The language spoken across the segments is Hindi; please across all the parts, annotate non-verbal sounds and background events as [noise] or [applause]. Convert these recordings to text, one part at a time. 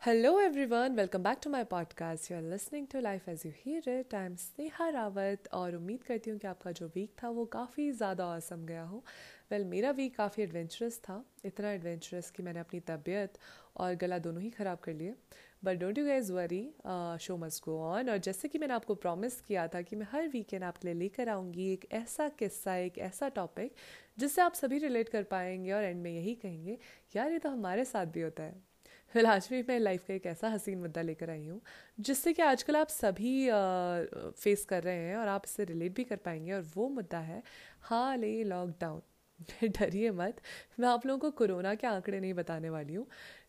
Hello everyone, welcome back to my podcast. You are listening to Life as You Hear It. I am Sneha Rawat और उम्मीद करती हूँ कि आपका जो वीक था वो काफ़ी ज़्यादा औसम गया हो। वेल well, मेरा वीक काफ़ी एडवेंचरस था। इतना एडवेंचरस कि मैंने अपनी तबीयत और गला दोनों ही ख़राब कर लिए। But don't you guys worry show must go on और जैसे कि मैंने आपको प्रॉमिस किया था कि मैं हर वीकेंड आपके लिए लेकर आऊँगी एक ऐसा किस्सा एक ऐसा टॉपिक जिससे आप सभी रिलेट कर पाएँगे और एंड में यही कहेंगे यार ये तो हमारे साथ भी होता है। फिर भी मैं लाइफ का एक ऐसा हसीन मुद्दा लेकर आई हूँ, जिससे कि आजकल आप सभी फेस कर रहे हैं और आप इससे रिलेट भी कर पाएँगे और वो मुद्दा है, हाल ए लॉकडाउन [laughs] डरिए मत, मैं आप लोगों को कोरोना के आंकड़े नहीं बताने वाली हूँ।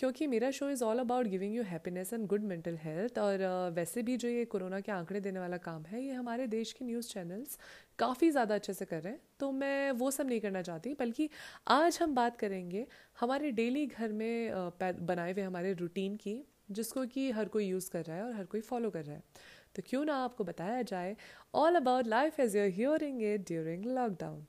क्योंकि मेरा show is all about giving you happiness and good mental health और वैसे भी जो ये कोरोना के आंकड़े देने वाला काम है, ये हमारे देश के न्यूज़ चैनल्स काफ़ी ज़्यादा अच्छे से कर रहे हैं। तो मैं वो सब नहीं करना चाहती, बल्कि आज हम बात करेंगे हमारे डेली घर में बनाए हुए हमारे रूटीन की, जिसको कि हर कोई यूज़ कर रहा है और हर कोई फॉलो कर रहा है। तो क्यों ना आपको बताया जाए all about life as you're hearing it during lockdown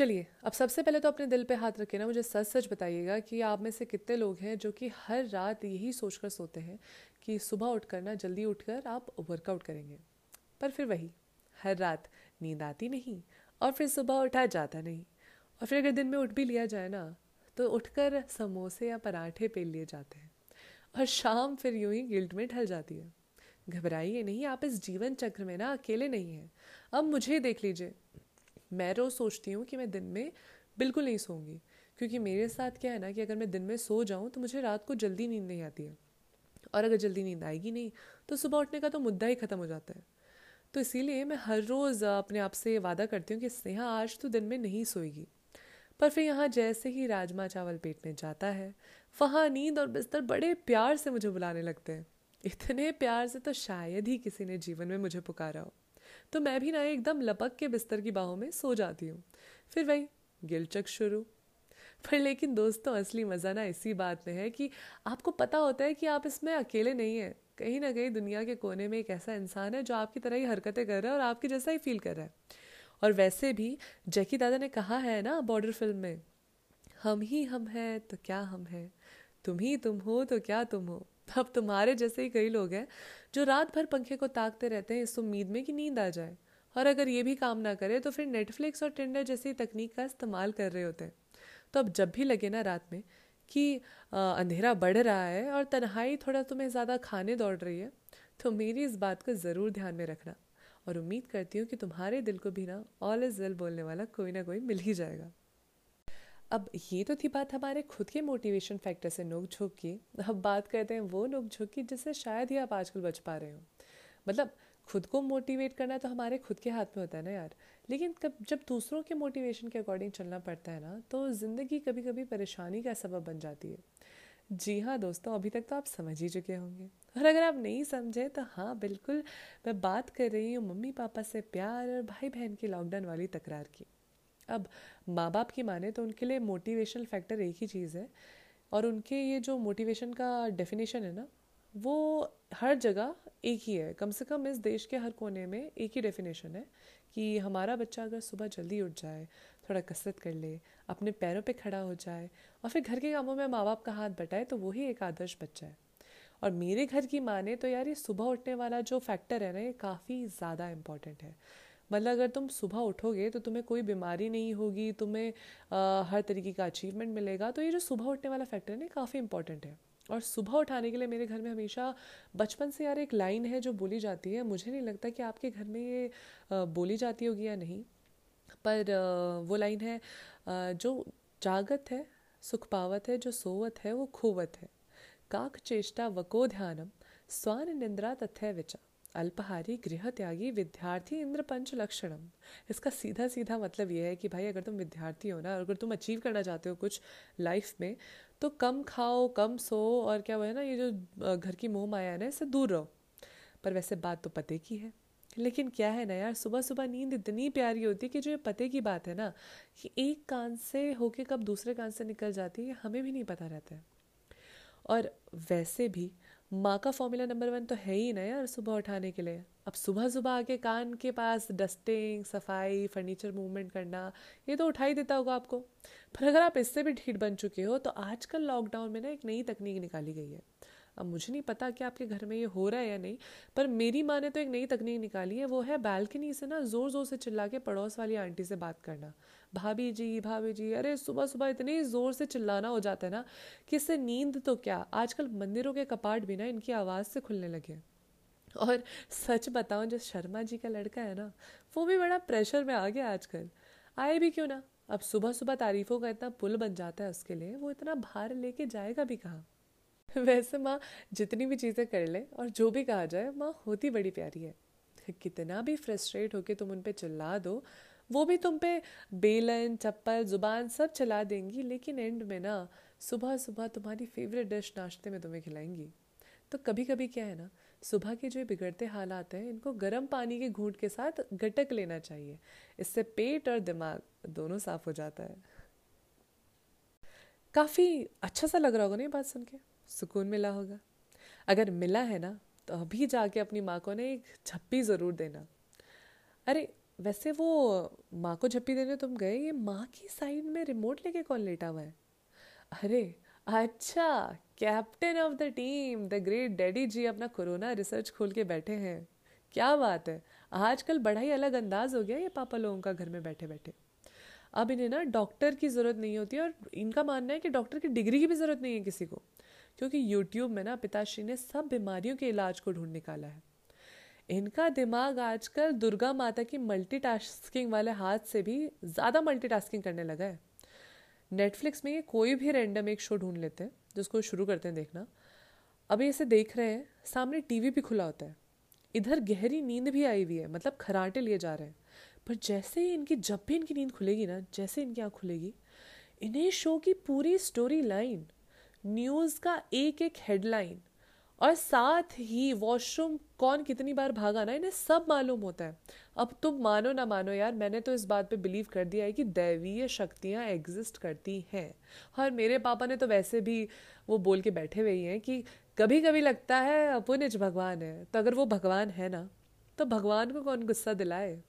चलिए, अब सबसे पहले तो अपने दिल पे हाथ रखे ना, मुझे सच सच बताइएगा कि आप में से कितने लोग हैं जो कि हर रात यही सोचकर सोते हैं कि सुबह उठकर ना, जल्दी उठकर आप वर्कआउट करेंगे। पर फिर वही, हर रात नींद आती नहीं और फिर सुबह उठा जाता नहीं। और फिर अगर दिन में उठ भी लिया जाए ना तो उठकर समोसे या पराठे पेल लिए जाते हैं और शाम फिर यूँ ही गिल्ट में ढल जाती है। घबराइए नहीं, आप इस जीवन चक्र में ना अकेले नहीं हैं। अब मुझे देख लीजिए मैं रोज़ सोचती हूँ कि मैं दिन में बिल्कुल नहीं सोऊँगी। क्योंकि मेरे साथ क्या है ना कि अगर मैं दिन में सो जाऊँ तो मुझे रात को जल्दी नींद नहीं आती है। और अगर जल्दी नींद आएगी नहीं तो सुबह उठने का तो मुद्दा ही ख़त्म हो जाता है। तो इसीलिए मैं हर रोज़ अपने आप से वादा करती हूँ कि स्नेहा, आज तो दिन में नहीं सोएगी। पर फिर यहाँ जैसे ही राजमा चावल पेट में जाता है, वहाँ नींद और बिस्तर बड़े प्यार से मुझे बुलाने लगते हैं। इतने प्यार से तो शायद ही किसी ने जीवन में मुझे पुकारा हो। तो मैं भी ना एकदम लपक के बिस्तर की बाहों में सो जाती हूँ। फिर वही गिलचक शुरू। पर लेकिन दोस्तों, असली मज़ा ना इसी बात में है कि आपको पता होता है कि आप इसमें अकेले नहीं हैं। कहीं ना कहीं दुनिया के कोने में एक ऐसा इंसान है जो आपकी तरह ही हरकतें कर रहा है और आपके जैसा ही फील कर रहा है। और वैसे भी जैकी दादा ने कहा है ना बॉर्डर फ़िल्म में, हम ही हम हैं तो क्या हम हैं? तुम ही तुम हो तो क्या तुम हो? अब तुम्हारे जैसे ही कई लोग हैं, जो रात भर पंखे को ताकते रहते हैं, इस उम्मीद में कि नींद आ जाए। और अगर ये भी काम ना करे तो फिर नेटफ्लिक्स और टिंडर जैसी तकनीक का इस्तेमाल कर रहे होते हैं। तो अब जब भी लगे ना रात में कि अंधेरा बढ़ रहा है और तन्हाई थोड़ा तुम्हें ज़्यादा खाने दौड़ रही है तो मेरी इस बात को ज़रूर ध्यान में रखना। और उम्मीद करती हूँ कि तुम्हारे दिल को भी ना ऑल इज़ वेल बोलने वाला कोई ना कोई मिल ही जाएगा। अब ये तो थी बात हमारे खुद के मोटिवेशन फैक्टर से नोक झोंक की। अब बात करते हैं वो नोक झोंक की जिससे शायद ही आप आजकल बच पा रहे हो। मतलब खुद को मोटिवेट करना तो हमारे खुद के हाथ में होता है ना यार। लेकिन कब, जब दूसरों के मोटिवेशन के अकॉर्डिंग चलना पड़ता है ना तो ज़िंदगी कभी कभी परेशानी का सबब बन जाती है। जी हाँ दोस्तों, अभी तक तो आप समझ ही चुके होंगे। और अगर आप नहीं समझे तो हाँ बिल्कुल मैं बात कर रही हूँ मम्मी पापा से प्यार और भाई बहन की लॉकडाउन वाली तकरार की। अब माँ बाप की माने तो उनके लिए मोटिवेशनल फैक्टर एक ही चीज़ है। और उनके ये जो मोटिवेशन का डेफिनेशन है ना, वो हर जगह एक ही है। कम से कम इस देश के हर कोने में एक ही डेफिनेशन है कि हमारा बच्चा अगर सुबह जल्दी उठ जाए, थोड़ा कसरत कर ले, अपने पैरों पे खड़ा हो जाए और फिर घर के कामों में माँ बाप का हाथ बटाए तो वही एक आदर्श बच्चा है। और मेरे घर की माने तो यार ये सुबह उठने वाला जो फैक्टर है ना, ये काफ़ी ज़्यादा इंपॉर्टेंट है। मतलब अगर तुम सुबह उठोगे तो तुम्हें कोई बीमारी नहीं होगी तुम्हें आ, हर तरीके का अचीवमेंट मिलेगा। तो ये जो सुबह उठने वाला फैक्टर है ना काफ़ी इंपॉर्टेंट है। और सुबह उठाने के लिए मेरे घर में हमेशा बचपन से यार एक लाइन है जो बोली जाती है। मुझे नहीं लगता कि आपके घर में ये बोली जाती होगी या नहीं पर वो लाइन है जो जागत है सुख पावत है जो सोवत है वो खोवत है। काक चेष्टा वको ध्यानम स्वान निंद्रा तथ्य विचा अल्पहारी गृह त्यागी विद्यार्थी इंद्र पंच लक्षणम इसका सीधा सीधा मतलब यह है कि भाई अगर तुम विद्यार्थी हो ना, अगर तुम अचीव करना चाहते हो कुछ लाइफ में तो कम खाओ, कम सो और क्या हुआ ना, ये जो घर की मोह माया है ना, इससे दूर रहो। पर वैसे बात तो पते की है। लेकिन क्या है ना यार सुबह सुबह नींद इतनी प्यारी होती है कि जो ये पते की बात है ना, कि एक कान से होके कब दूसरे कान से निकल जाती है हमें भी नहीं पता रहता है। और वैसे भी माँ का फॉर्मूला नंबर वन तो है ही ना यार सुबह उठाने के लिए। अब सुबह सुबह आके कान के पास डस्टिंग सफ़ाई फर्नीचर मूवमेंट करना, ये तो उठा ही देता होगा आपको। पर अगर आप इससे भी ढीठ बन चुके हो तो आजकल लॉकडाउन में ना एक नई तकनीक निकाली गई है। अब मुझे नहीं पता कि आपके घर में ये हो रहा है या नहीं, पर मेरी माँ ने तो एक नई तकनीक निकाली है, वो है बालकनी से ना ज़ोर ज़ोर से चिल्ला के पड़ोस वाली आंटी से बात करना। भाभी जी भाभी जी, अरे सुबह सुबह इतनी ज़ोर से चिल्लाना हो जाता है ना कि इससे नींद तो क्या? आजकल मंदिरों के कपाट भी ना इनकी आवाज़ से खुलने लगे और सच बताऊँ, जो शर्मा जी का लड़का है ना, वो भी बड़ा प्रेशर में आ गया आजकल। आए भी क्यों ना? अब सुबह सुबह तारीफों का इतना पुल बन जाता है उसके लिए, वो इतना भार लेके जाएगा भी कहाँ? वैसे माँ, जितनी भी चीज़ें कर ले और जो भी कहा जाए, माँ होती बड़ी प्यारी है। कितना भी फ्रस्ट्रेट होके तुम उन पर चिल्ला दो वो भी तुम पे बेलन, चप्पल, ज़ुबान सब चला देंगी, लेकिन एंड में ना, सुबह सुबह तुम्हारी फेवरेट डिश नाश्ते में तुम्हें खिलाएँगी। तो कभी कभी क्या है ना, सुबह के जो बिगड़ते हालात हैं, इनको गर्म पानी के घूंट के साथ गटक लेना चाहिए। इससे पेट और दिमाग दोनों साफ़ हो जाता है। काफ़ी अच्छा सा लग रहा होगा ना ये बात सुन के? सुकून मिला होगा। अगर मिला है ना तो अभी जाके अपनी माँ को ने एक झप्पी ज़रूर देना। अरे वैसे वो माँ को झप्पी देने तुम गए, ये माँ की साइड में रिमोट लेके कौन लेटा हुआ है? अरे अच्छा captain of the team the great daddy ji अपना कोरोना रिसर्च खोल के बैठे हैं। क्या बात है? आजकल बड़ा ही अलग अंदाज हो गया ये पापा लोगों का घर में बैठे बैठे। अब इन्हें ना डॉक्टर की ज़रूरत नहीं होती और इनका मानना है कि डॉक्टर की डिग्री की भी ज़रूरत नहीं है किसी को, क्योंकि यूट्यूब में ना पिताश्री ने सब बीमारियों के इलाज को ढूंढ निकाला है। इनका दिमाग आजकल दुर्गा माता की मल्टीटास्किंग वाले हाथ से भी ज़्यादा मल्टीटास्किंग करने लगा है। नेटफ्लिक्स में ये कोई भी रैंडम एक शो ढूंढ लेते हैं, जिसको शुरू करते हैं देखना। अभी इसे देख रहे हैं, सामने टीवी भी खुला होता है। इधर गहरी नींद भी आई हुई है मतलब खराटे लिए जा रहे हैं। पर जैसे ही इनकी, जब भी इनकी नींद खुलेगी ना, जैसे इनकी आँख खुलेगी, इन्हें शो की पूरी स्टोरी लाइन न्यूज़ का एक एक हेडलाइन और साथ ही वॉशरूम कौन कितनी बार भागा ना, इन्हें सब मालूम होता है। अब तुम मानो ना मानो यार, मैंने तो इस बात पे बिलीव कर दिया है कि दैवीय शक्तियाँ एग्जिस्ट करती हैं। और मेरे पापा ने तो वैसे भी वो बोल के बैठे हुए ही कि कभी कभी लगता है अपुनिज भगवान है। तो अगर वो भगवान है ना तो भगवान को कौन गुस्सा दिलाए?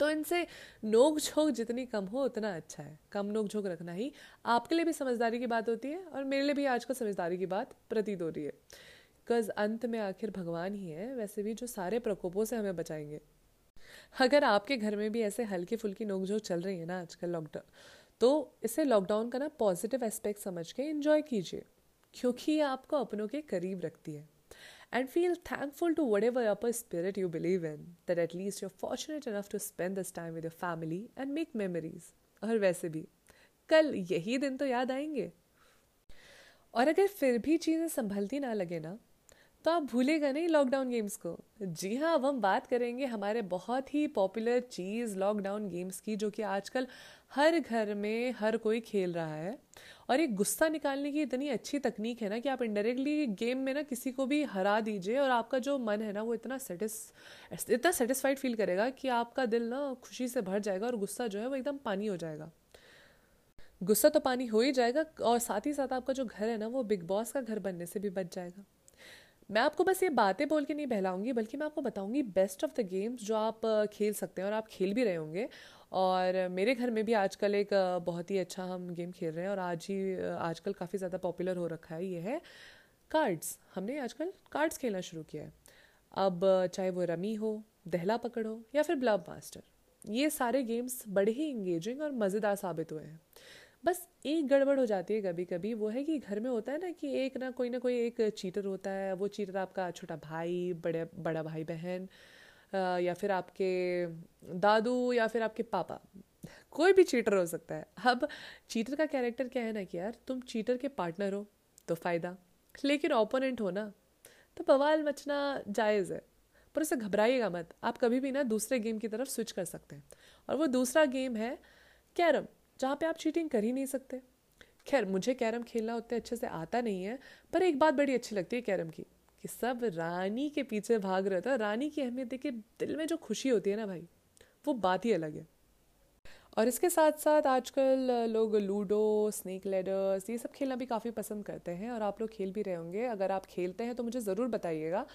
तो इनसे नोक झोंक जितनी कम हो, उतना अच्छा है। कम नोक झोंक रखना ही आपके लिए भी समझदारी की बात होती है और मेरे लिए भी आज आजकल समझदारी की बात प्रतीत हो रही है। बिकॉज़ अंत में आखिर भगवान ही है, वैसे भी जो सारे प्रकोपों से हमें बचाएँगे। अगर आपके घर में भी ऐसे हल्की फुल्की नोकझोंक चल रही है ना आजकल लॉकडाउन तो इसे लॉकडाउन का ना पॉजिटिव एस्पेक्ट समझ के इन्जॉय कीजिए, क्योंकि ये आपको अपनों के करीब रखती है। And feel thankful to whatever upper spirit you believe in that at least you fortunate enough to spend this time with your family and make memories और वैसे भी, कल यही दिन तो याद आएँगे। और अगर फिर भी चीज़ें संभलती ना लगे ना तो आप भूलेगा नहीं लॉकडाउन गेम्स को। जी हाँ अब हम बात करेंगे हमारे बहुत ही पॉपुलर चीज़ लॉकडाउन गेम्स की, जो कि आजकल हर घर में हर कोई खेल रहा है। और ये गुस्सा निकालने की इतनी अच्छी तकनीक है ना कि आप इनडायरेक्टली गेम में ना किसी को भी हरा दीजिए और आपका जो मन है ना, वो इतना सेटिस इतना सेटिस्फाइड फील करेगा कि आपका दिल ना खुशी से भर जाएगा और गुस्सा जो है वो एकदम पानी हो जाएगा। गुस्सा तो पानी हो ही जाएगा और साथ ही साथ आपका जो घर है ना, वो बिग बॉस का घर बनने से भी बच जाएगा। मैं आपको बस ये बातें बोल के नहीं बहलाऊँगी, बल्कि मैं आपको बताऊँगी बेस्ट ऑफ़ द गेम्स जो आप खेल सकते हैं और आप खेल भी रहे होंगे। और मेरे घर में भी आजकल एक बहुत ही अच्छा हम गेम खेल रहे हैं और आज ही आजकल काफ़ी ज़्यादा पॉपुलर हो रखा है ये है कार्ड्स हमने आजकल कार्ड्स खेलना शुरू किया है। अब चाहे वो रमी हो, दहला पकड़ हो या फिर ब्लब मास्टर ये सारे गेम्स बड़े ही इंगेजिंग और मज़ेदार साबित हुए हैं। बस एक गड़बड़ हो जाती है कभी कभी वो है कि घर में होता है ना कि एक ना कोई ना कोई एक चीटर होता है। वो चीटर आपका छोटा भाई, बड़े, बड़ा भाई बहन या फिर आपके दादू या फिर आपके पापा। कोई भी चीटर हो सकता है। अब चीटर का कैरेक्टर क्या है ना कि यार, तुम चीटर के पार्टनर हो तो फ़ायदा। लेकिन ओपोनेंट हो ना तो बवाल मचना जायज़ है। पर उसे घबराइएगा मत। आप कभी भी ना दूसरे गेम की तरफ़ स्विच कर सकते हैं। और वो दूसरा गेम है कैरम। जहाँ पे आप चीटिंग कर ही नहीं सकते। खैर, मुझे कैरम खेलना उतने अच्छे से आता नहीं है, पर एक बात बड़ी अच्छी लगती है कैरम की, कि सब रानी के पीछे भाग रहे थे रानी की अहमियत देखिए, दिल में जो खुशी होती है ना भाई, वो बात ही अलग है। और इसके साथ साथ आजकल लोग लूडो स्नेक लेडर्स ये सब खेलना भी काफ़ी पसंद करते हैं, और आप लोग खेल भी रहे होंगे। अगर आप खेलते हैं तो मुझे ज़रूर बताइएगा।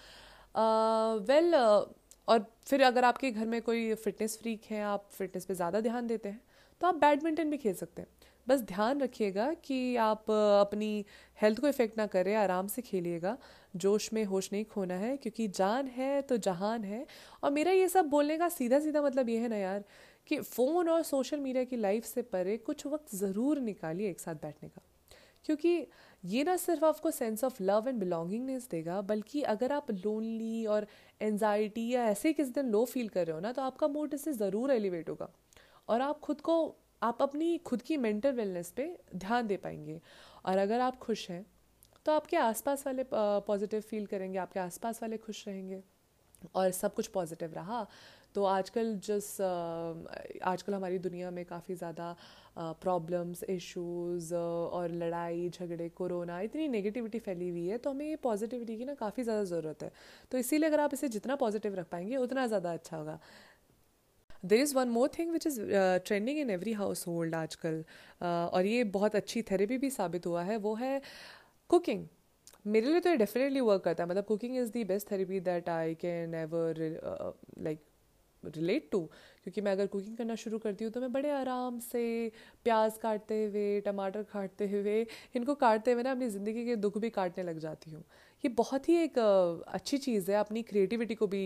वेल और फिर अगर आपके घर में कोई फिटनेस फ्रीक है, आप फिटनेस पे ज़्यादा ध्यान देते हैं तो आप बैडमिंटन भी खेल सकते हैं। बस ध्यान रखिएगा कि आप अपनी हेल्थ को इफ़ेक्ट ना करें, आराम से खेलिएगा। जोश में होश नहीं खोना है, क्योंकि जान है तो जहान है। और मेरा ये सब बोलने का सीधा सीधा मतलब ये है ना यार कि फ़ोन और सोशल मीडिया की लाइफ से परे कुछ वक्त ज़रूर निकालिए एक साथ बैठने का। क्योंकि ये ना सिर्फ़ आपको sense of love and belongingness देगा, बल्कि अगर आप लोनली और एनजाइटी या ऐसे किस दिन लो फील कर रहे हो ना तो आपका मूड इससे ज़रूर एलिवेट होगा। और आप खुद को, आप अपनी खुद की मेंटल वेलनेस पे ध्यान दे पाएँगे। और अगर आप खुश हैं तो आपके आसपास वाले पॉजिटिव फील करेंगे, आपके आसपास वाले खुश रहेंगे। और सब कुछ पॉजिटिव रहा तो आजकल जिस आजकल हमारी दुनिया में काफ़ी ज़्यादा प्रॉब्लम्स इश्यूज़ और लड़ाई, झगड़े कोरोना इतनी नेगेटिविटी फैली हुई है तो हमें ये पॉजिटिविटी की ना काफ़ी ज़्यादा ज़रूरत है। तो इसीलिए अगर आप इसे जितना पॉजिटिव रख पाएँगे, उतना ज़्यादा अच्छा होगा। There is one more thing which is trending in every household आजकल uh, और ये बहुत अच्छी थेरेपी भी साबित हुआ है वो है कुकिंग मेरे लिए तो ये डेफिनेटली वर्क करता है मतलब cooking is the best therapy that I can ever like relate to क्योंकि मैं अगर कुकिंग करना शुरू करती हूँ तो मैं बड़े आराम से प्याज काटते हुए टमाटर काटते हुए इनको काटते हुए ना अपनी ज़िंदगी के दुख भी काटने लग जाती हूँ। ये बहुत ही एक अच्छी चीज़ है अपनी क्रिएटिविटी को भी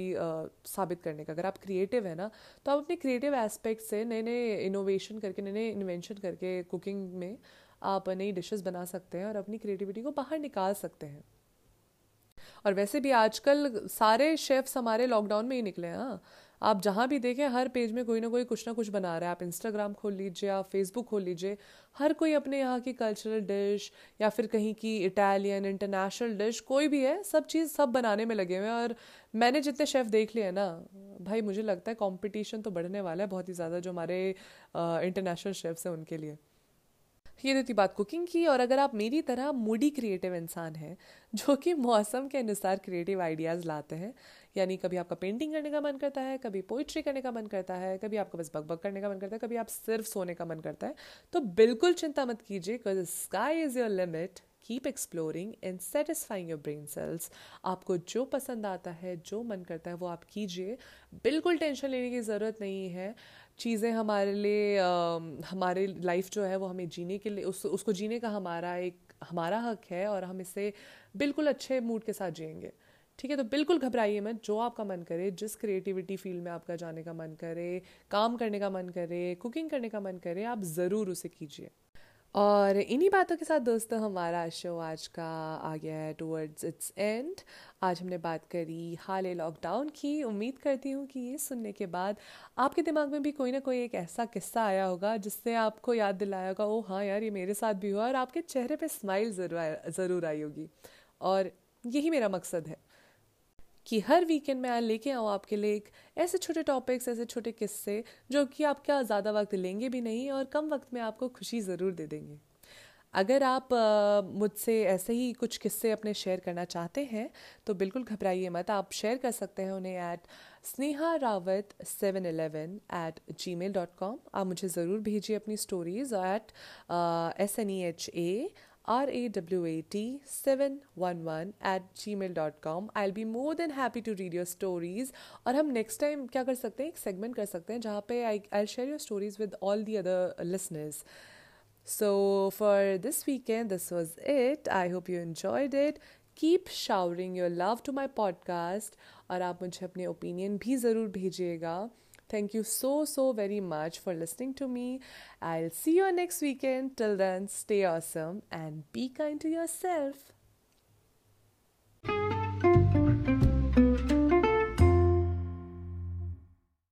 साबित करने का। अगर आप क्रिएटिव है ना तो आप अपने क्रिएटिव एस्पेक्ट से नए नए इनोवेशन करके नए नए इन्वेंशन करके कुकिंग में आप नई डिशेस बना सकते हैं और अपनी क्रिएटिविटी को बाहर निकाल सकते हैं। और वैसे भी आजकल सारे शेफ्स हमारे लॉकडाउन में ही निकले हैं हाँ। आप जहाँ भी देखें, हर पेज में कोई ना कोई कुछ ना कुछ बना रहा है। आप इंस्टाग्राम खोल लीजिए, आप फेसबुक खोल लीजिए, हर कोई अपने यहाँ की कल्चरल डिश या फिर कहीं की इटालियन इंटरनेशनल डिश कोई भी है, सब चीज़ सब बनाने में लगे हुए हैं और मैंने जितने शेफ़ देख लिए ना, भाई मुझे लगता है कॉम्पिटिशन तो बढ़ने वाला है बहुत ही ज़्यादा जो हमारे इंटरनेशनल शेफ्स हैं उनके लिए। ये थी बात कुकिंग की, और अगर आप मेरी तरह मूडी क्रिएटिव इंसान हैं, जो कि मौसम के अनुसार क्रिएटिव आइडियाज़ लाते हैं, यानी कभी आपका पेंटिंग करने का मन करता है, कभी पोइट्री करने का मन करता है, कभी आपका बस बक बक करने का मन करता है, कभी आप सिर्फ़ सोने का मन करता है तो बिल्कुल चिंता मत कीजिए because sky is your limit keep exploring and satisfying your brain cells आपको जो पसंद आता है, जो मन करता है, वो आप कीजिए। बिल्कुल टेंशन लेने की ज़रूरत नहीं है। चीज़ें हमारे लिए हमारे लाइफ जो है वो हमें जीने के लिए, उस, उसको जीने का हमारा एक, हमारा हक है और हम इसे बिल्कुल अच्छे मूड के साथ जिएँगे। ठीक है तो बिल्कुल घबराइए मत, जो आपका मन करे, जिस क्रिएटिविटी फ़ील्ड में आपका जाने का मन करे, काम करने का मन करे कुकिंग करने का मन करे, आप ज़रूर उसे कीजिए। और इन्हीं बातों के साथ दोस्तों, हमारा शो आज का आ गया है टूवर्ड्स इट्स एंड आज हमने बात करी हाल लॉकडाउन की। उम्मीद करती हूँ कि ये सुनने के बाद आपके दिमाग में भी कोई ना कोई एक ऐसा किस्सा आया होगा जिससे आपको याद दिलाया होगा ओ हाँ यार, ये मेरे साथ भी हुआ और आपके चेहरे पे स्माइल ज़रूर ज़रूर आई होगी। और यही मेरा मकसद है। कि हर वीकेंड में लेके आऊँ आपके लिए एक ऐसे छोटे टॉपिक्स ऐसे छोटे किस्से, जो कि आपका ज़्यादा वक्त लेंगे भी नहीं और कम वक्त में आपको खुशी ज़रूर दे देंगे। अगर आप मुझसे ऐसे ही कुछ किस्से अपने शेयर करना चाहते हैं तो बिल्कुल घबराइए मत। आप शेयर कर सकते हैं उन्हें at Sneha Rawat seven eleven eight Gmail dot com आप मुझे ज़रूर भेजिए अपनी stories at S N E H A R A W A T 711 at gmail.com. I'll be more than happy to read your stories. और हम next time क्या कर सकते हैं एक segment कर सकते हैं जहाँ पे I, I'll share your stories with all the other listeners. So for this weekend, this was it. I hope you enjoyed it. Keep showering your love to my podcast और आप मुझे अपने opinion भी ज़रूर भेजिएगा. Thank you so, so very much for listening to me. I'll see you next weekend. Till then, stay awesome and be kind to yourself.